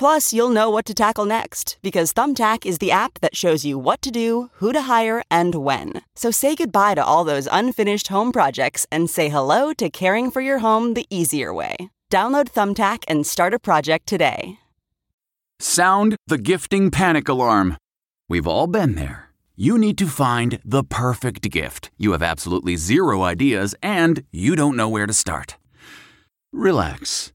Plus, you'll know what to tackle next because Thumbtack is the app that shows you what to do, who to hire, and when. So say goodbye to all those unfinished home projects and say hello to caring for your home the easier way. Download Thumbtack and start a project today. Sound the gifting panic alarm. We've all been there. You need to find the perfect gift. You have absolutely zero ideas and you don't know where to start. Relax.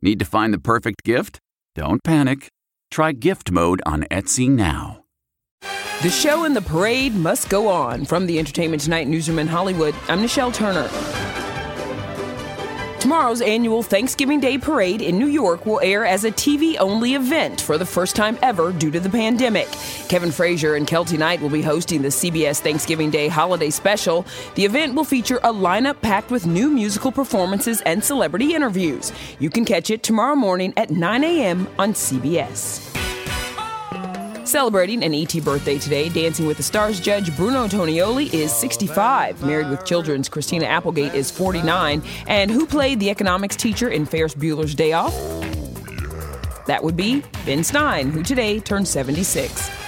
Need to find the perfect gift? Don't panic. Try gift mode on Etsy now. The show and the parade must go on. From the Entertainment Tonight newsroom in Hollywood, I'm Nichelle Turner. Tomorrow's annual Thanksgiving Day Parade in New York will air as a TV only event for the first time ever due to the pandemic. Kevin Frazier and Keltie Knight will be hosting the CBS Thanksgiving Day Holiday Special. The event will feature a lineup packed with new musical performances and celebrity interviews. You can catch it tomorrow morning at 9 a.m. on CBS. Celebrating an ET birthday today, Dancing with the Stars judge Bruno Tonioli is 65. Married with Children's Christina Applegate is 49. And who played the economics teacher in Ferris Bueller's Day Off? That would be Ben Stein, who today turned 76.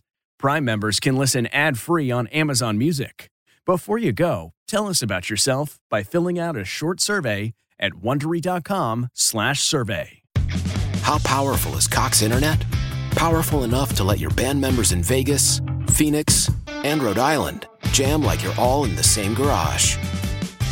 Prime members can listen ad-free on Amazon Music. Before you go, tell us about yourself by filling out a short survey at wondery.com/survey. How powerful is Cox Internet? Powerful enough to let your band members in Vegas, Phoenix, and Rhode Island jam like you're all in the same garage.